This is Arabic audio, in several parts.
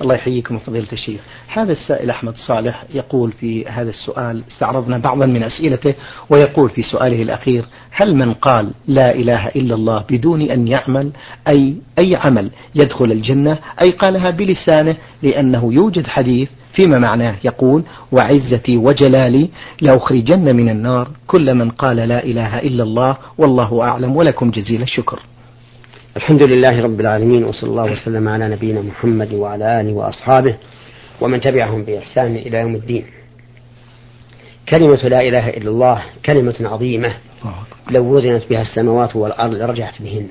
الله يحييكم فضيلة الشيخ. هذا السائل أحمد صالح يقول في هذا السؤال استعرضنا بعضا من أسئلته ويقول في سؤاله الأخير هل من قال لا إله إلا الله بدون أن يعمل؟ أي أي عمل يدخل الجنة؟ أي قالها بلسانه لأنه يوجد حديث فيما معناه يقول وعزتي وجلالي لأخرجن من النار كل من قال لا إله إلا الله والله أعلم ولكم جزيل الشكر. الحمد لله رب العالمين وصلى الله وسلم على نبينا محمد وعلى آله وأصحابه ومن تبعهم بإحسان إلى يوم الدين. كلمة لا إله إلا الله كلمة عظيمة. لو وزنت بها السماوات والأرض لرجعت بهن.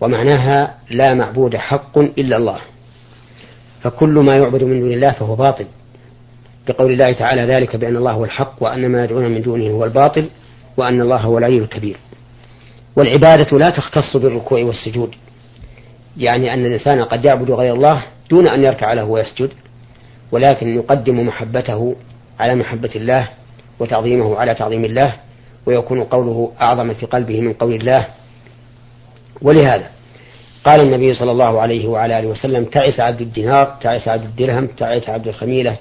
ومعناها لا معبود حق إلا الله. فكل ما يعبد من دون الله فهو باطل. بقول الله تعالى ذلك بأن الله هو الحق وأن ما يدعون من دونه هو الباطل وأن الله هو العلي الكبير. والعبادة لا تختص بالركوع والسجود. يعني أن الإنسان قد يعبد غير الله دون أن يركع له ويسجد ولكن يقدم محبته على محبة الله وتعظيمه على تعظيم الله ويكون قوله أعظم في قلبه من قول الله. ولهذا قال النبي صلى الله عليه وعلى آله وسلم تعس عبد الدينار تعس عبد الدرهم تعس عبد الخميلة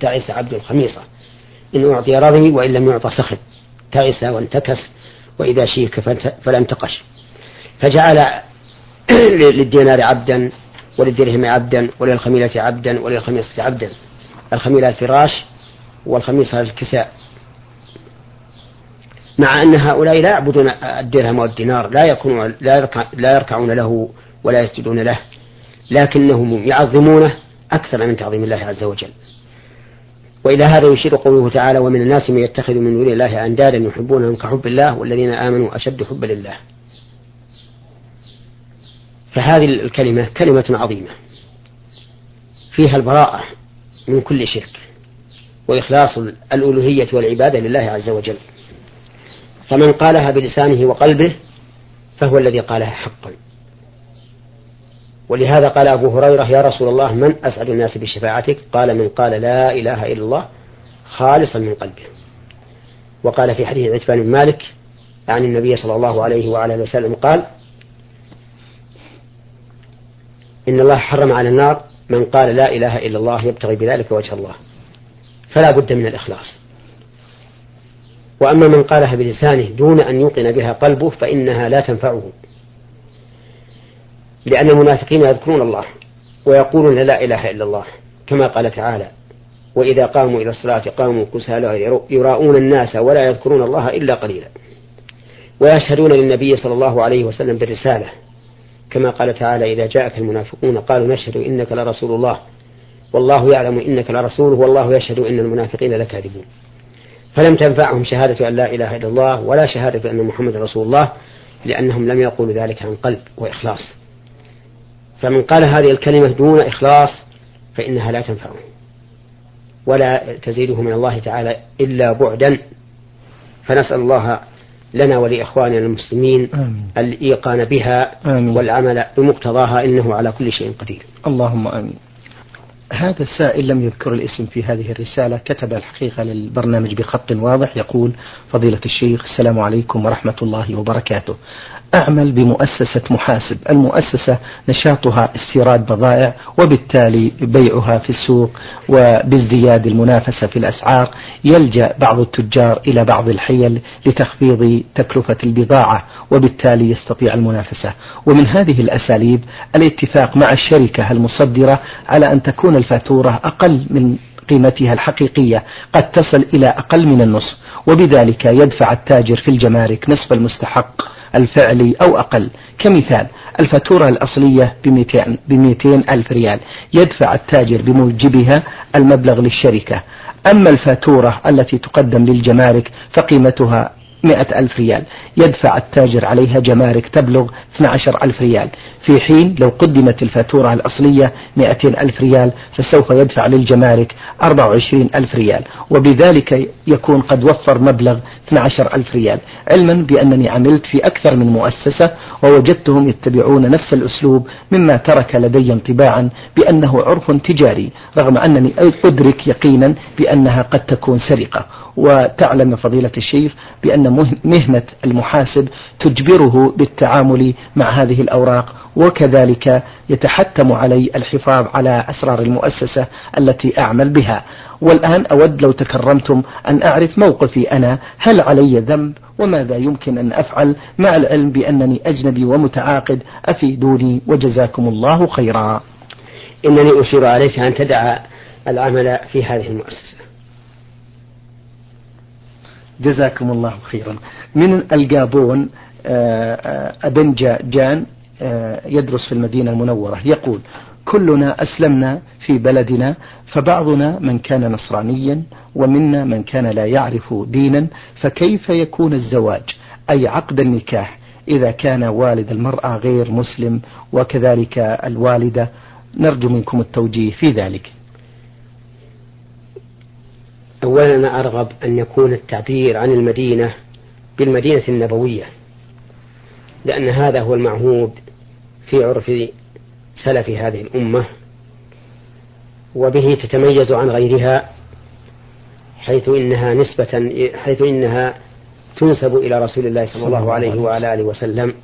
تعس عبد الخميصة. إن أعطي رضي وإن لم يعطى سخط تعس وانتكس. وإذا شيك فلا انتقش فجعل للدينار عبدا وللدرهم عبدا وللخميلة عبدا وللخميصة عبدا. الخميلة الفراش والخميصة الكساء. مع أن هؤلاء لا يعبدون الدرهم والدينار لا يكونوا لا, يركع لا يركعون له ولا يسجدون له لكنهم يعظمونه أكثر من تعظيم الله عز وجل. وإلى هذا يشير قوله تعالى ومن الناس من يتخذ من دون الله أندادا يحبونهم كحب الله والذين آمنوا أشد حبا لله. فهذه الكلمة كلمة عظيمة فيها البراءة من كل شرك وإخلاص الألوهية والعبادة لله عز وجل. فمن قالها بلسانه وقلبه فهو الذي قالها حقا. ولهذا قال أبو هريرة يا رسول الله من أسعد الناس بشفاعتك؟ قال من قال لا إله إلا الله خالصا من قلبه. وقال في حديث عتبان بن مالك عن النبي صلى الله عليه وعلى وسلم قال إن الله حرم على النار من قال لا إله إلا الله يبتغي بذلك وجه الله فلا بد من الإخلاص. وأما من قالها بلسانه دون أن يوقن بها قلبه فإنها لا تنفعه. لأن المنافقين يذكرون الله ويقولون لا إله إلا الله كما قال تعالى وإذا قاموا إلى الصلاة قاموا كسالى يراؤون الناس ولا يذكرون الله إلا قليلا. ويشهدون للنبي صلى الله عليه وسلم بالرسالة كما قال تعالى إذا جاءك المنافقون قالوا نشهد إنك لرسول الله والله يعلم إنك لرسوله والله يشهد إن المنافقين لكاذبون. فلم تنفعهم شهادة أن لا إله إلا الله ولا شهادة أن محمد رسول الله لأنهم لم يقولوا ذلك عن قلب وإخلاص. فمن قال هذه الكلمة دون إخلاص فإنها لا تنفعه ولا تزيده من الله تعالى إلا بعدا. فنسأل الله لنا ولإخواننا المسلمين آمين. الإيقان بها آمين. والعمل بمقتضاها إنه على كل شيء قدير. اللهم آمين. هذا السائل لم يذكر الاسم في هذه الرسالة كتب الحقيقة للبرنامج بخط واضح يقول فضيلة الشيخ السلام عليكم ورحمة الله وبركاته. أعمل بمؤسسة محاسب. المؤسسة نشاطها استيراد بضائع وبالتالي بيعها في السوق وبازدياد المنافسة في الأسعار. يلجأ بعض التجار إلى بعض الحيل لتخفيض تكلفة البضاعة وبالتالي يستطيع المنافسة. ومن هذه الأساليب الاتفاق مع الشركة المصدرة على أن تكون الفاتورة أقل من قيمتها الحقيقية. قد تصل إلى أقل من النصف وبذلك يدفع التاجر في الجمارك نصف المستحق. الفعلي أو أقل. كمثال الفاتورة الأصلية بمئتين ألف ريال. يدفع التاجر بموجبها المبلغ للشركة. أما الفاتورة التي تقدم للجمارك فقيمتها مئة ألف ريال. يدفع التاجر عليها جمارك تبلغ 12 ألف ريال. في حين لو قدمت الفاتورة الأصلية 200 ألف ريال فسوف يدفع للجمارك 24 ألف ريال. وبذلك يكون قد وفر مبلغ 12 ألف ريال. علما بأنني عملت في أكثر من مؤسسة ووجدتهم يتبعون نفس الأسلوب مما ترك لدي انطباعا بأنه عرف تجاري رغم أنني أدرك يقينا بأنها قد تكون سرقة. وتعلم فضيلة الشيخ بأن مهنة المحاسب تجبره بالتعامل مع هذه الأوراق وكذلك يتحتم علي الحفاظ على أسرار المؤسسة التي أعمل بها. والآن أود لو تكرمتم أن أعرف موقفي أنا هل علي ذنب؟ وماذا يمكن أن أفعل؟ مع العلم بأنني أجنبي ومتعاقد أفيدوني وجزاكم الله خيرا. إنني أشير عليك أن تدع العمل في هذه المؤسسة. جزاكم الله خيرا. من الجابون آه، آه، أبن جان آه، يدرس في المدينة المنورة يقول كلنا أسلمنا في بلدنا فبعضنا من كان نصرانيا ومنا من كان لا يعرف دينا فكيف يكون الزواج؟ أي عقد النكاح؟ إذا كان والد المرأة غير مسلم وكذلك الوالدة. نرجو منكم التوجيه في ذلك. أولا أنا أرغب أن يكون التعبير عن المدينة بالمدينة النبوية لأن هذا هو المعهود في عرف سلف هذه الأمة وبه تتميز عن غيرها حيث إنها نسبة حيث إنها تنسب إلى رسول الله صلى الله عليه وعلى آله وسلم.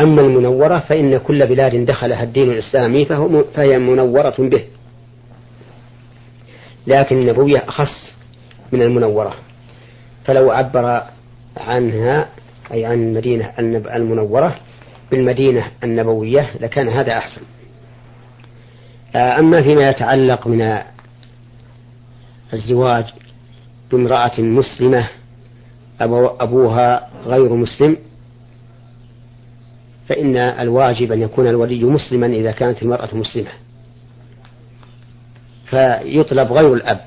أما المنورة فإن كل بلاد دخلها الدين الإسلامي فهي منورة به. لكن النبوية أخص من المنورة. فلو عبر عنها أي عن المدينة المنورة بالمدينة النبوية لكان هذا أحسن. أما فيما يتعلق من الزواج بامرأة مسلمة أبوها غير مسلم فإن الواجب أن يكون الولي مسلما إذا كانت المرأة مسلمة. فيطلب غير الأب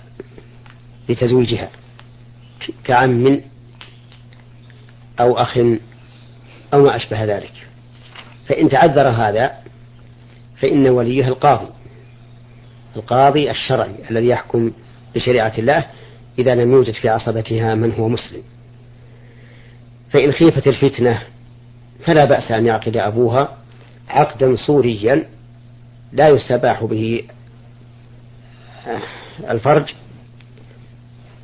لتزويجها كعم أو أخ أو ما أشبه ذلك. فإن تعذر هذا فإن وليها القاضي. القاضي الشرعي الذي يحكم بشريعة الله إذا لم يوجد في عصبتها من هو مسلم. فإن خيفت الفتنة فلا بأس أن يعقد أبوها عقدا صوريا لا يستباح به الفرج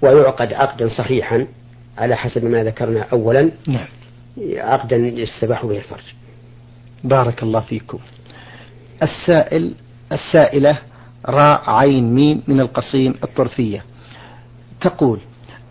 ويعقد عقدا صحيحا على حسب ما ذكرنا أولا. نعم. عقدا يستباح به الفرج. بارك الله فيكم. السائل السائلة راء عين ميم من القصيم الطرفية. تقول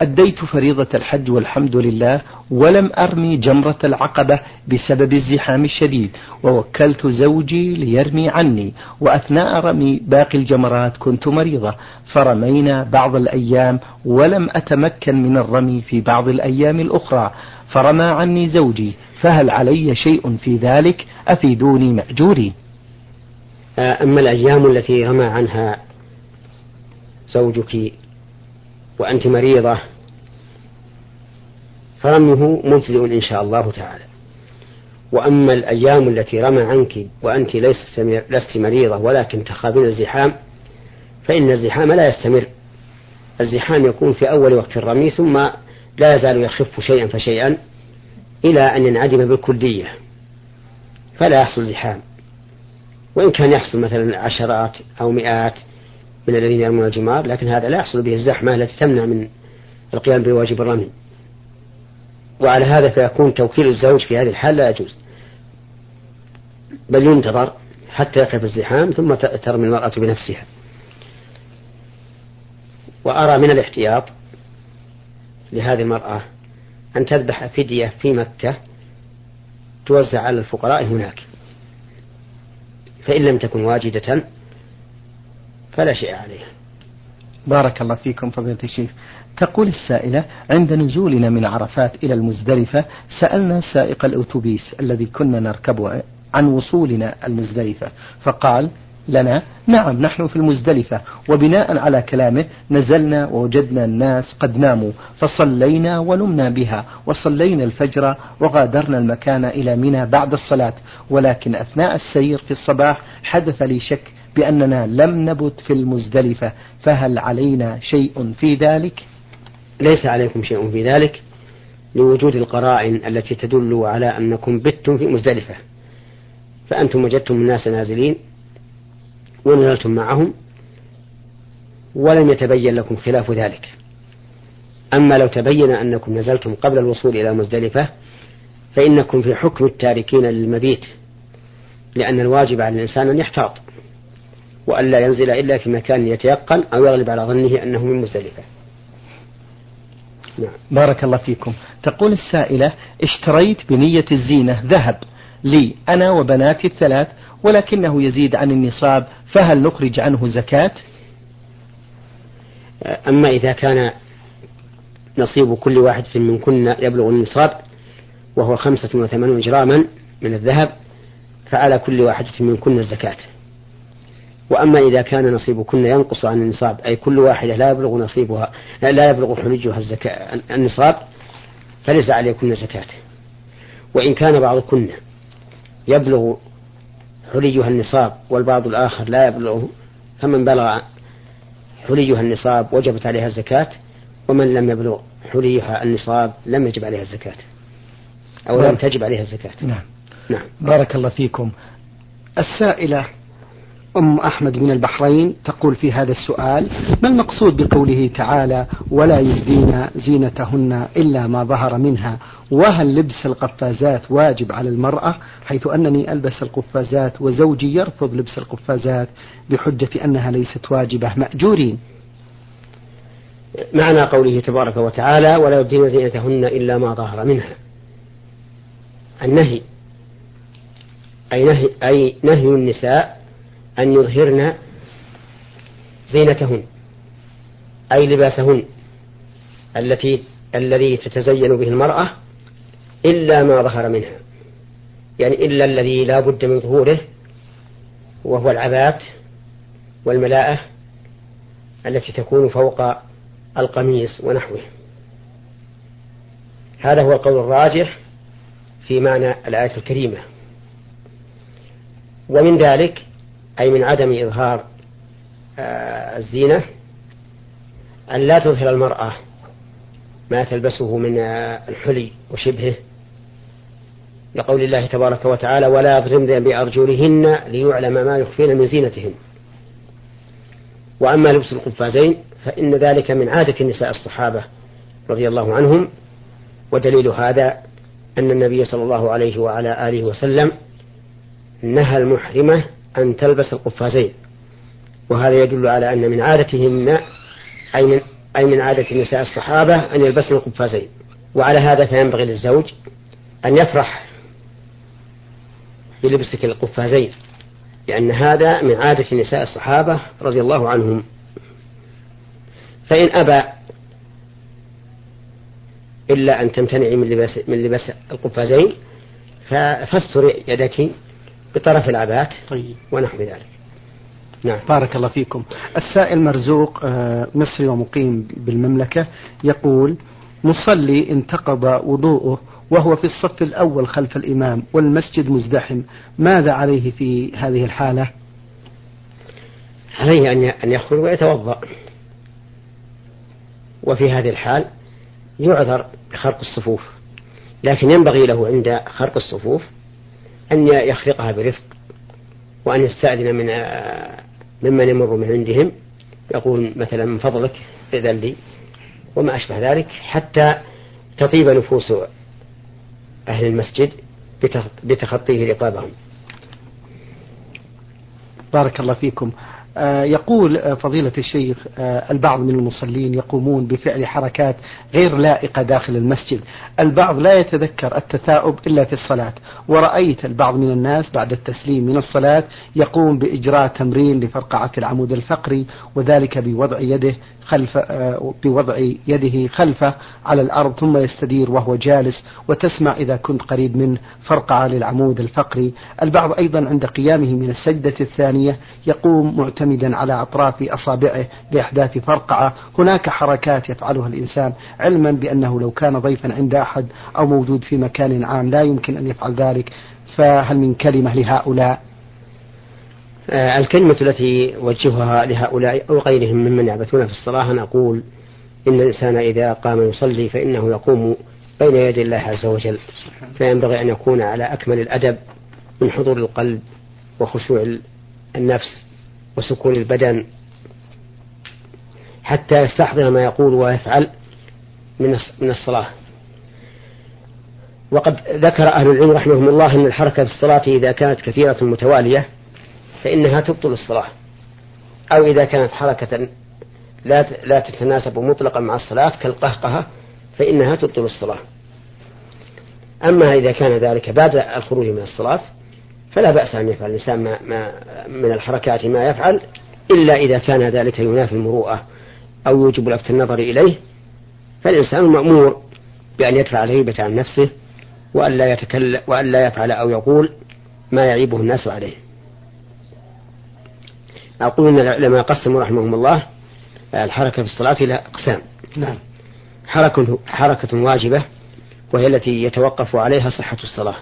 أديت فريضة الحج والحمد لله ولم أرمي جمرة العقبة بسبب الزحام الشديد ووكلت زوجي ليرمي عني وأثناء رمي باقي الجمرات كنت مريضة فرمينا بعض الأيام ولم أتمكن من الرمي في بعض الأيام الأخرى فرمى عني زوجي فهل علي شيء في ذلك؟ أفيدوني مأجوري. أما الأيام التي رمى عنها زوجك وأنت مريضة فرمه مجزئ إن شاء الله تعالى. وأما الأيام التي رمى عنك وأنت لست مريضة ولكن تخافين الزحام فإن الزحام لا يستمر. الزحام يكون في أول وقت الرمي ثم لا يزال يخف شيئا فشيئا إلى أن ينعدم بالكلية. فلا يحصل زحام. وإن كان يحصل مثلا عشرات أو مئات من الذين يرمون الجمار لكن هذا لا يحصل به الزحمة التي تمنع من القيام بواجب الرمي. وعلى هذا فيكون توكيل الزوج في هذه الحال لا يجوز. بل ينتظر حتى يخف الزحام ثم ترمي المرأة بنفسها. وأرى من الاحتياط لهذه المرأة أن تذبح فدية في مكة توزع على الفقراء هناك. فإن لم تكن واجدة فلا شيء عليها. بارك الله فيكم فضيلة الشيخ. تقول السائلة عند نزولنا من عرفات إلى المزدلفة سألنا سائق الأتوبيس الذي كنا نركبه عن وصولنا المزدلفة فقال لنا نعم نحن في المزدلفة وبناء على كلامه نزلنا ووجدنا الناس قد ناموا فصلينا ونمنا بها وصلينا الفجر وغادرنا المكان إلى منى بعد الصلاة ولكن أثناء السير في الصباح حدث لي شك بأننا لم نبت في المزدلفة فهل علينا شيء في ذلك؟ ليس عليكم شيء في ذلك لوجود القرائن التي تدل على أنكم بتم في مزدلفة. فأنتم وجدتم الناس نازلين ونزلتم معهم ولم يتبين لكم خلاف ذلك. أما لو تبين أنكم نزلتم قبل الوصول إلى مزدلفة فإنكم في حكم التاركين للمبيت لأن الواجب على الإنسان أن يحتاط. وألا ينزل إلا في مكان يتيقن أو يغلب على ظنه أنه من مزدلفة نعم. بارك الله فيكم. تقول السائلة اشتريت بنية الزينة ذهب. لي أنا وبناتي الثلاث ولكنه يزيد عن النصاب فهل نخرج عنه زكاة؟ أما إذا كان نصيب كل واحد منكن يبلغ النصاب وهو خمسة وثمانون جراما من الذهب فعلى كل واحدة منكن الزكاة. وأما إذا كان نصيبكن ينقص عن النصاب أي كل واحدة لا يبلغ نصيبها لا يبلغ حلجها الزكاة النصاب فليس عليكن زكاة وإن كان بعضكن يبلغ حليها النصاب والبعض الآخر لا يبلغه فمن بلغ حليها النصاب وجبت عليها الزكاة ومن لم يبلغ حليها النصاب لم يجب عليها الزكاة أو لم تجب عليها الزكاة. نعم. نعم. بارك الله فيكم. السائلة أم أحمد من البحرين تقول في هذا السؤال ما المقصود بقوله تعالى ولا يبدين زينتهن إلا ما ظهر منها وهل لبس القفازات واجب على المرأة؟ حيث أنني ألبس القفازات وزوجي يرفض لبس القفازات بحجة أنها ليست واجبة. مأجورين. معنى قوله تبارك وتعالى ولا يبدين زينتهن إلا ما ظهر منها النهي أي نهي, أي نهي النساء أن يظهرن زينتهن أي لباسهن التي الذي تتزين به المرأة إلا ما ظهر منها. يعني إلا الذي لا بد من ظهوره وهو العبات والملاءة التي تكون فوق القميص ونحوه. هذا هو القول الراجح في معنى الآية الكريمة. ومن ذلك أي من عدم إظهار آه، الزينة أن لا تظهر المرأة ما تلبسه من آه، الحلي وشبهه لقول الله تبارك وتعالى ولا يضربن بأرجلهن ليعلم ما يخفين من زينتهن. وأما لبس القفازين فإن ذلك من عادة نساء الصحابة رضي الله عنهم ودليل هذا أن النبي صلى الله عليه وعلى آله وسلم نهى المحرمة أن تلبس القفازين. وهذا يدل على أن من عادتهن أي من أي من عادة نساء الصحابة أن يلبسن القفازين. وعلى هذا فينبغي للزوج أن يفرح بلبسك القفازين لأن هذا من عادة نساء الصحابة رضي الله عنهم. فإن أبى إلا أن تمتنعي من لباس من لباس القفازين فاستر يدك بطرف العبات طيب. ونحو ذلك نعم. بارك الله فيكم السائل مرزوق آه، مصري ومقيم بالمملكة يقول مصلي انتقض وضوءه وهو في الصف الأول خلف الإمام والمسجد مزدحم ماذا عليه في هذه الحالة عليه أن يخرج ويتوضأ وفي هذه الحال يعذر بخرق الصفوف لكن ينبغي له عند خرق الصفوف أن يخرقها برفق وأن يستأذن من ممن يمر من عندهم يقول مثلا من فضلك إذن لي وما أشبه ذلك حتى تطيب نفوس أهل المسجد بتخطيه رقابهم. بارك الله فيكم. آه، يقول آه، فضيلة الشيخ آه، البعض من المصلين يقومون بفعل حركات غير لائقة داخل المسجد. البعض لا يتذكر التثاؤب إلا في الصلاة. ورأيت البعض من الناس بعد التسليم من الصلاة يقوم بإجراء تمرين لفرقعة العمود الفقري وذلك بوضع يده خلف بوضع يده خلفه على الأرض ثم يستدير وهو جالس وتسمع إذا كنت قريب منه فرقعة للعمود الفقري. البعض أيضا عند قيامه من السجدة الثانية يقوم معتمدا على أطراف أصابعه لإحداث فرقعة. هناك حركات يفعلها الإنسان علما بأنه لو كان ضيفا عند أحد أو موجود في مكان عام لا يمكن أن يفعل ذلك. فهل من كلمة لهؤلاء؟ آه، الكلمة التي وجهها لهؤلاء أو غيرهم ممن يعبثون في الصلاة أن أقول إن الإنسان إذا قام يصلي فإنه يقوم بين يدي الله عز وجل. فينبغي أن يكون على أكمل الأدب من حضور القلب وخشوع النفس. وسكون البدن حتى يستحضر ما يقول ويفعل من من الصلاة. وقد ذكر أهل العلم رحمهم الله أن الحركة في الصلاة إذا كانت كثيرة متوالية فإنها تبطل الصلاة. أو إذا كانت حركة لا لا تتناسب مطلقا مع الصلاة كالقهقهة فإنها تبطل الصلاة. أما إذا كان ذلك بعد الخروج من الصلاة فلا بأس أن يفعل الإنسان ما, ما من الحركات ما يفعل إلا إذا كان ذلك ينافي المروءة أو يوجب لفت النظر إليه فالإنسان مأمور بأن يدفع الهيبة عن نفسه وأن لا يتكلم وأن لا يفعل أو يقول ما يعيبه الناس عليه. أقول أن العلماء قسموا رحمهم الله الحركة في الصلاة إلى أقسام. نعم. حركة حركة واجبة وهي التي يتوقف عليها صحة الصلاة.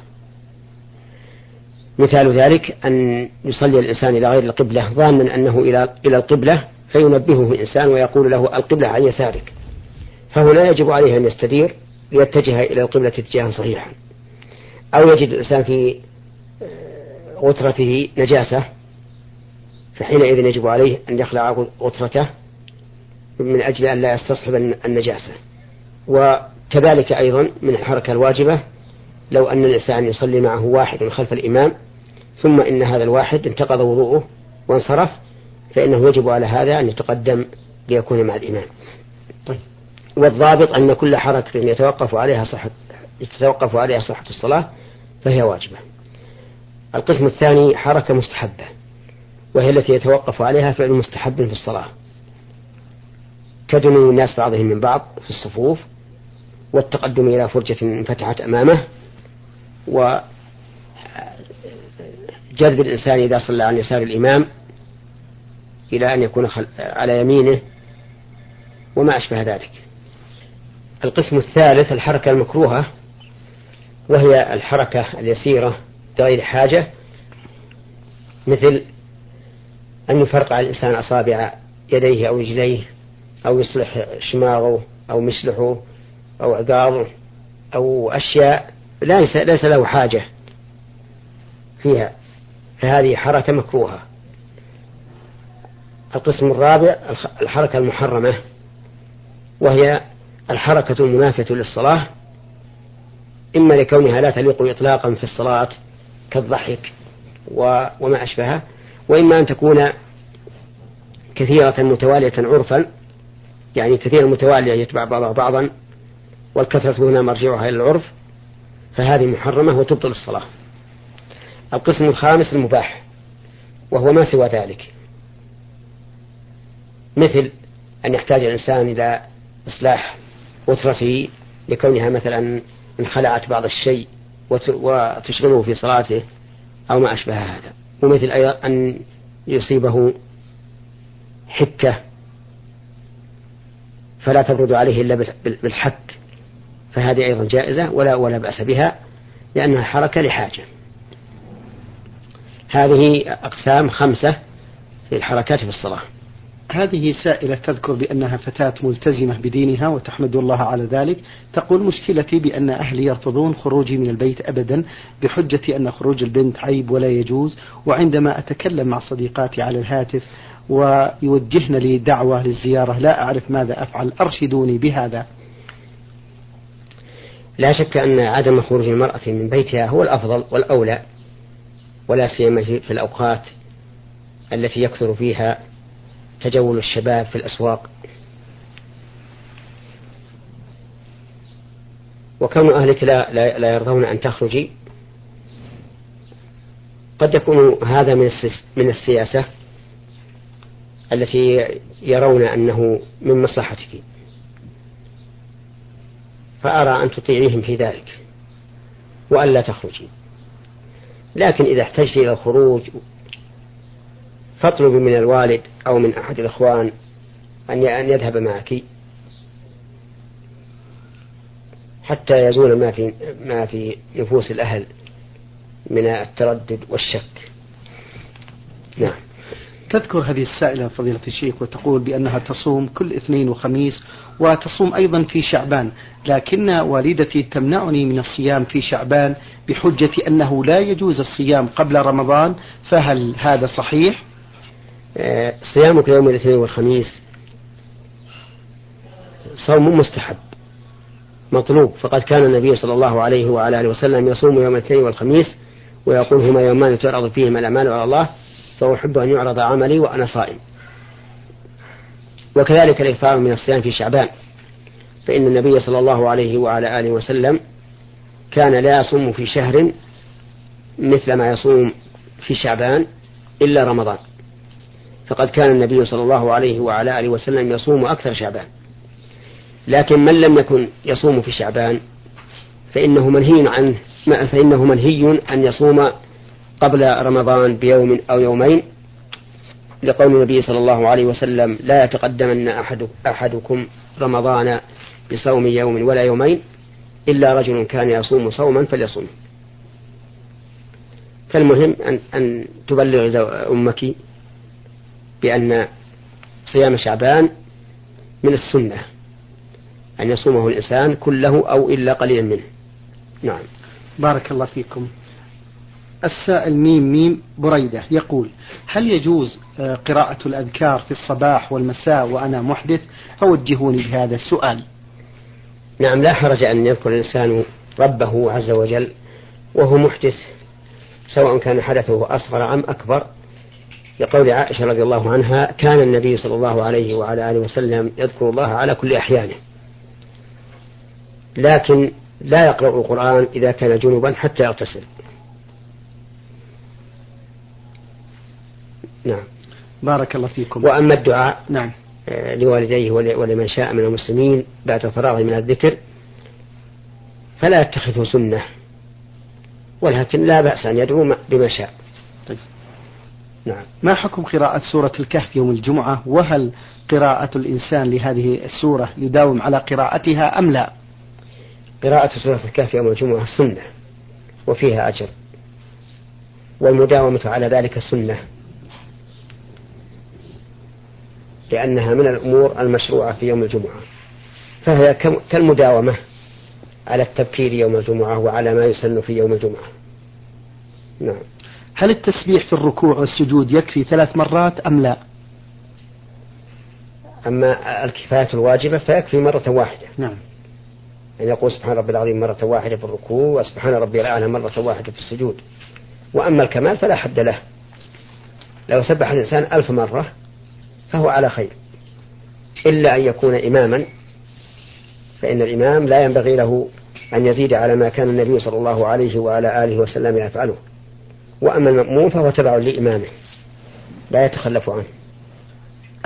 مثال ذلك أن يصلي الإنسان إلى غير القبلة ظانا أنه إلى إلى القبلة فينبهه الإنسان ويقول له القبلة عن يسارك. فهنا يجب عليه أن يستدير ليتجه إلى القبلة اتجاها صحيحا. أو يجد الإنسان في آه، غترته نجاسة فحينئذ يجب عليه أن يخلع غترته من أجل أن لا يستصحب النجاسة. وكذلك أيضا من الحركة الواجبة لو أن الإنسان يصلي معه واحد خلف الإمام ثم إن هذا الواحد انتقض وضوءه وانصرف فإنه يجب على هذا أن يتقدم ليكون مع الإمام. طيب. والضابط أن كل حركة يتوقف عليها صحة يتوقف عليها صحة الصلاة فهي واجبة. القسم الثاني حركة مستحبة وهي التي يتوقف عليها فعل مستحب في الصلاة. كدنو الناس بعضهم من بعض في الصفوف والتقدم إلى فرجة انفتحت أمامه وجذب الإنسان إذا صلى عن يسار الإمام إلى أن يكون على يمينه وما أشبه ذلك. القسم الثالث الحركة المكروهة وهي الحركة اليسيرة بغير حاجة مثل أن يفرقع الإنسان أصابع يديه أو رجليه أو يصلح شماغه أو مشلحه أو عقاضه أو أشياء ليس ليس له حاجة فيها فهذه حركة مكروهة. القسم الرابع الحركة المحرمة وهي الحركة المنافية للصلاة. إما لكونها لا تليق إطلاقا في الصلاة كالضحك وما أشبهه وإما أن تكون كثيرة متوالية عرفا يعني كثيرا متوالية يتبع بعضها بعضا والكثرة هنا مرجعها إلى العرف. فهذه محرمة وتبطل الصلاة. القسم الخامس المباح وهو ما سوى ذلك. مثل أن يحتاج الإنسان إلى إصلاح أسرته لكونها مثلا انخلعت بعض الشيء وتشغله في صلاته أو ما أشبه هذا. ومثل أيضا أن يصيبه حكة فلا تبرد عليه إلا بالحك. فهذه أيضا جائزة ولا ولا بأس بها لأنها حركة لحاجة. هذه أقسام خمسة في الحركات في الصلاة. هذه سائلة تذكر بأنها فتاة ملتزمة بدينها وتحمد الله على ذلك. تقول مشكلتي بأن أهلي يرفضون خروجي من البيت أبدا بحجة أن خروج البنت عيب ولا يجوز. وعندما أتكلم مع صديقاتي على الهاتف ويوجهن لي دعوة للزيارة لا أعرف ماذا أفعل أرشدوني بهذا. لا شك أن عدم خروج المرأة من بيتها هو الأفضل والأولى ولا سيما في الأوقات التي يكثر فيها تجول الشباب في الأسواق. وكون أهلك لا, لا, لا يرضون أن تخرجي قد يكون هذا من من السياسة التي يرون أنه من مصلحتك. فأرى أن تطيعيهم في ذلك وألا تخرجي لكن إذا احتجت إلى الخروج فاطلب من الوالد أو من أحد الإخوان أن أن يذهب معك حتى يزول ما في ما في نفوس الأهل من التردد والشك. نعم. تذكر هذه السائلة فضيلة الشيخ وتقول بأنها تصوم كل اثنين وخميس وتصوم أيضا في شعبان لكن والدتي تمنعني من الصيام في شعبان بحجة أنه لا يجوز الصيام قبل رمضان فهل هذا صحيح؟ صيامك يوم الاثنين والخميس صوم مستحب مطلوب فقد كان النبي صلى الله عليه وعلى آله وسلم يصوم يوم الاثنين والخميس ويقول هما يومان تعرض فيهما الأعمال على الله فأحب أن يعرض عملي وأنا صائم. وكذلك الإكثار من الصيام في شعبان. فإن النبي صلى الله عليه وعلى آله وسلم كان لا يصوم في شهر مثل ما يصوم في شعبان إلا رمضان. فقد كان النبي صلى الله عليه وعلى آله وسلم يصوم أكثر شعبان. لكن من لم يكن يصوم في شعبان فإنه منهي عنه فإنه منهي أن يصوم قبل رمضان بيوم أو يومين لقول النبي صلى الله عليه وسلم لا يتقدمن أحد أحدكم رمضان بصوم يوم ولا يومين إلا رجل كان يصوم صوما فليصوم. فالمهم أن, أن تبلغ أمك بأن صيام شعبان من السنة أن يصومه الإنسان كله أو إلا قليلا منه. نعم. بارك الله فيكم. السائل ميم ميم بريدة يقول هل يجوز آه، قراءة الأذكار في الصباح والمساء وأنا محدث؟ فوجهوني بهذا السؤال. نعم لا حرج أن يذكر الإنسان ربه عز وجل وهو محدث سواء كان حدثه أصغر أم أكبر. لقول عائشة رضي الله عنها كان النبي صلى الله عليه وعلى آله وسلم يذكر الله على كل أحيانه. لكن لا يقرأ القرآن إذا كان جنوبا حتى يغتسل. نعم. بارك الله فيكم. وأما الدعاء نعم. آه، لوالديه ولمن شاء من المسلمين بعد فراغه من الذكر فلا يتخذه سنة ولكن لا بأس أن يدعو بما شاء. طيب. نعم. ما حكم قراءة سورة الكهف يوم الجمعة؟ وهل قراءة الإنسان لهذه السورة يداوم على قراءتها أم لا؟ قراءة سورة الكهف يوم الجمعة سنة وفيها أجر والمداومة على ذلك سنة. لأنها من الأمور المشروعة في يوم الجمعة فهي كالمداومة على التبكير يوم الجمعة وعلى ما يسن في يوم الجمعة. نعم. هل التسبيح في الركوع والسجود يكفي ثلاث مرات أم لا؟ أما الكفاية الواجبة فيكفي مرة واحدة. نعم. أن يقول سبحان ربي العظيم مرة واحدة في الركوع وسبحان ربي الأعلى مرة واحدة في السجود. وأما الكمال فلا حد له. لو سبح الإنسان ألف مرة فهو على خير. إلا أن يكون إماما فإن الإمام لا ينبغي له أن يزيد على ما كان النبي صلى الله عليه وعلى آله وسلم يفعله. وأما المأمون فهو تبع لإمامه لا يتخلف عنه.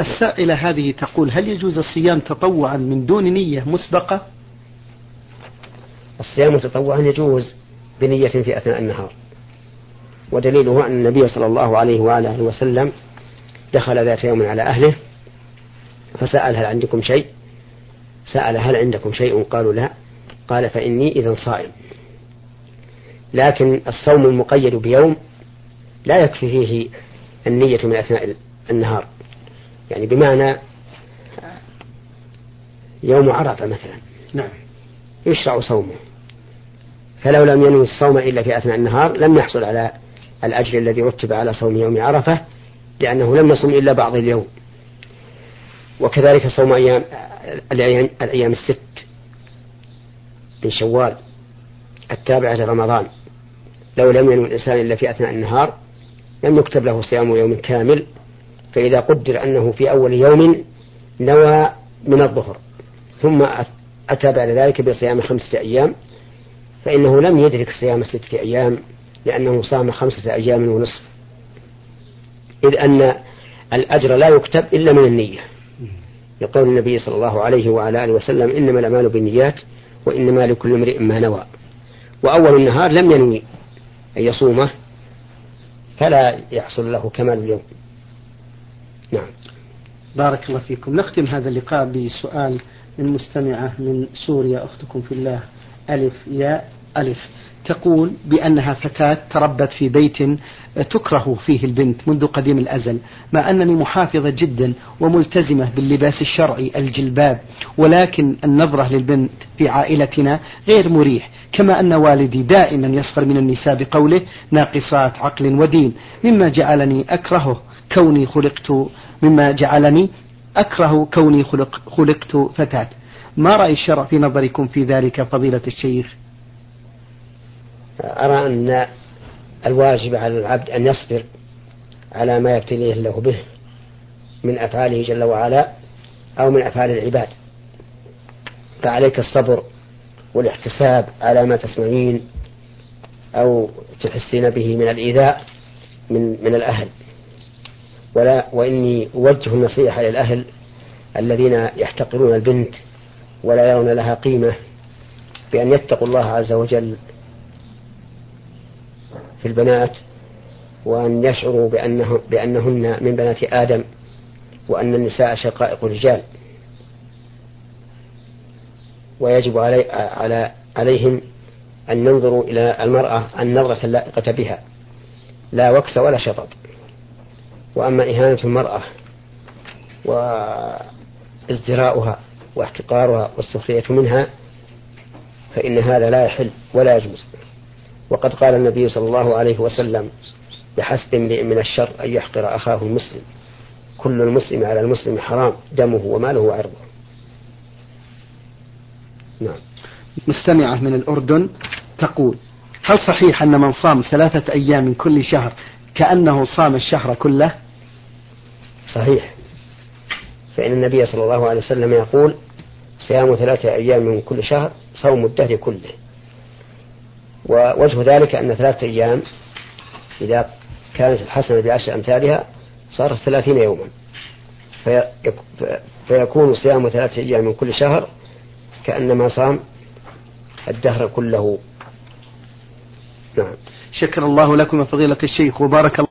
السائلة هذه تقول هل يجوز الصيام تطوعا من دون نية مسبقة؟ الصيام تطوعا يجوز بنية في أثناء النهار. ودليله أن النبي صلى الله عليه وعلى آله وسلم دخل ذات يوم على أهله فسأل هل عندكم شيء؟ سأل هل عندكم شيء؟ قالوا لا. قال فإني إذا صائم. لكن الصوم المقيد بيوم لا يكفي فيه النية من أثناء النهار. يعني بمعنى يوم عرفة مثلا. نعم. يشرع صومه. فلو لم ينوي الصوم إلا في أثناء النهار لم يحصل على الأجر الذي رتب على صوم يوم عرفة لأنه لم يصم إلا بعض اليوم. وكذلك صوم أيام الأيام, الأيام الست من شوال التابعة لرمضان. لو لم ينوي الإنسان إلا في أثناء النهار لم يكتب له صيام يوم كامل فإذا قدر أنه في أول يوم نوى من الظهر. ثم أتى بعد ذلك بصيام خمسة أيام فإنه لم يدرك صيام ستة أيام لأنه صام خمسة أيام ونصف. إذ أن الأجر لا يكتب إلا من النية. لقول النبي صلى الله عليه وعلى آله وسلم إنما الأعمال بالنيات وإنما لكل امرئ ما نوى. وأول النهار لم ينوي أن يصومه فلا يحصل له كمال اليوم. نعم. بارك الله فيكم. نختم هذا اللقاء بسؤال من مستمعة من سوريا أختكم في الله. ألف يا ألف. تقول بأنها فتاة تربت في بيت تكره فيه البنت منذ قديم الأزل مع أنني محافظة جدا وملتزمة باللباس الشرعي الجلباب ولكن النظرة للبنت في عائلتنا غير مريح كما أن والدي دائما يسخر من النساء بقوله ناقصات عقل ودين مما جعلني أكرهه كوني خلقت مما جعلني أكره كوني خلق خلقت فتاة. ما رأي الشرع في نظركم في ذلك فضيلة الشيخ؟ أرى أن الواجب على العبد أن يصبر على ما يبتليه الله به من أفعاله جل وعلا أو من أفعال العباد. فعليك الصبر والاحتساب على ما تسمعين أو تحسين به من الإيذاء من من الأهل. ولا وإني أوجه النصيحة للأهل الذين يحتقرون البنت ولا يرون لها قيمة بأن يتقوا الله عز وجل في البنات وأن يشعروا بأنه بأنهن من بنات آدم وأن النساء شقائق الرجال. ويجب علي على عليهم أن ينظروا إلى المرأة النظرة اللائقة بها. لا وكس ولا شطط. وأما إهانة المرأة وازدراؤها واحتقارها والسخرية منها فإن هذا لا يحل ولا يجوز. وقد قال النبي صلى الله عليه وسلم بحسب امرئ من الشر أن يحقر أخاه المسلم. كل المسلم على المسلم حرام دمه وماله وعرضه. نعم. مستمعة من الأردن تقول هل صحيح أن من صام ثلاثة أيام من كل شهر كأنه صام الشهر كله؟ صحيح. فإن النبي صلى الله عليه وسلم يقول صيام ثلاثة أيام من كل شهر صوم الدهر كله. ووجه ذلك أن ثلاثة أيام إذا كانت الحسنة بعشر أمثالها صارت ثلاثين يوما. فيكون صيام ثلاثة أيام من كل شهر كأنما صام الدهر كله. نعم. شكر الله لكم فضيلة الشيخ وبارك الله